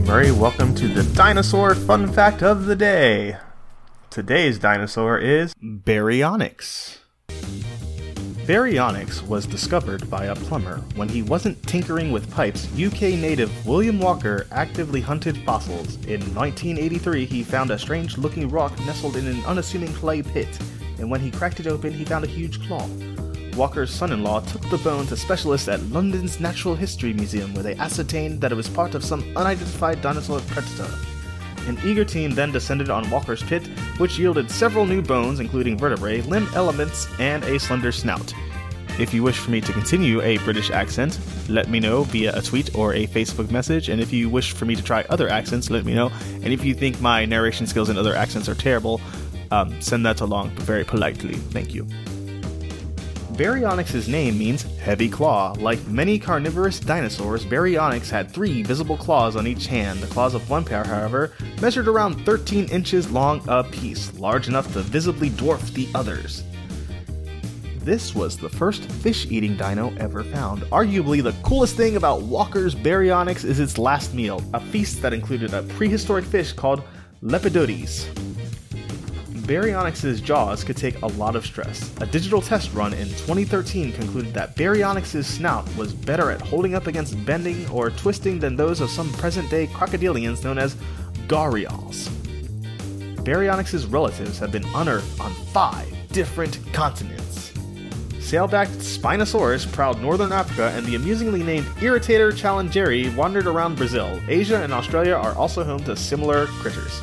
Murray. Welcome to the dinosaur fun fact of the day. Today's dinosaur is Baryonyx. Baryonyx was discovered by a plumber when he wasn't tinkering with pipes. UK native William Walker actively hunted fossils. In 1983, he found a strange looking rock nestled in an unassuming clay pit, and when he cracked it open, he found a huge claw. Walker's son in law took the bone to specialists at London's Natural History Museum where they ascertained that it was part of some unidentified dinosaur predator. An eager team then descended on Walker's pit, which yielded several new bones, including vertebrae, limb elements, and a slender snout. If you wish for me to continue a British accent, let me know via a tweet or a Facebook message. And if you wish for me to try other accents, let me know. And if you think my narration skills in other accents are terrible, um, send that along very politely. Thank you. Baryonyx's name means heavy claw. Like many carnivorous dinosaurs, Baryonyx had three visible claws on each hand. The claws of one pair, however, measured around 13 inches long apiece, large enough to visibly dwarf the others. This was the first fish eating dino ever found. Arguably, the coolest thing about Walker's Baryonyx is its last meal, a feast that included a prehistoric fish called Lepidotes. Baryonyx's jaws could take a lot of stress. A digital test run in 2013 concluded that Baryonyx's snout was better at holding up against bending or twisting than those of some present day crocodilians known as gharials. Baryonyx's relatives have been unearthed on five different continents. Sailbacked Spinosaurus prowled northern Africa, and the amusingly named Irritator challengeri wandered around Brazil. Asia and Australia are also home to similar critters.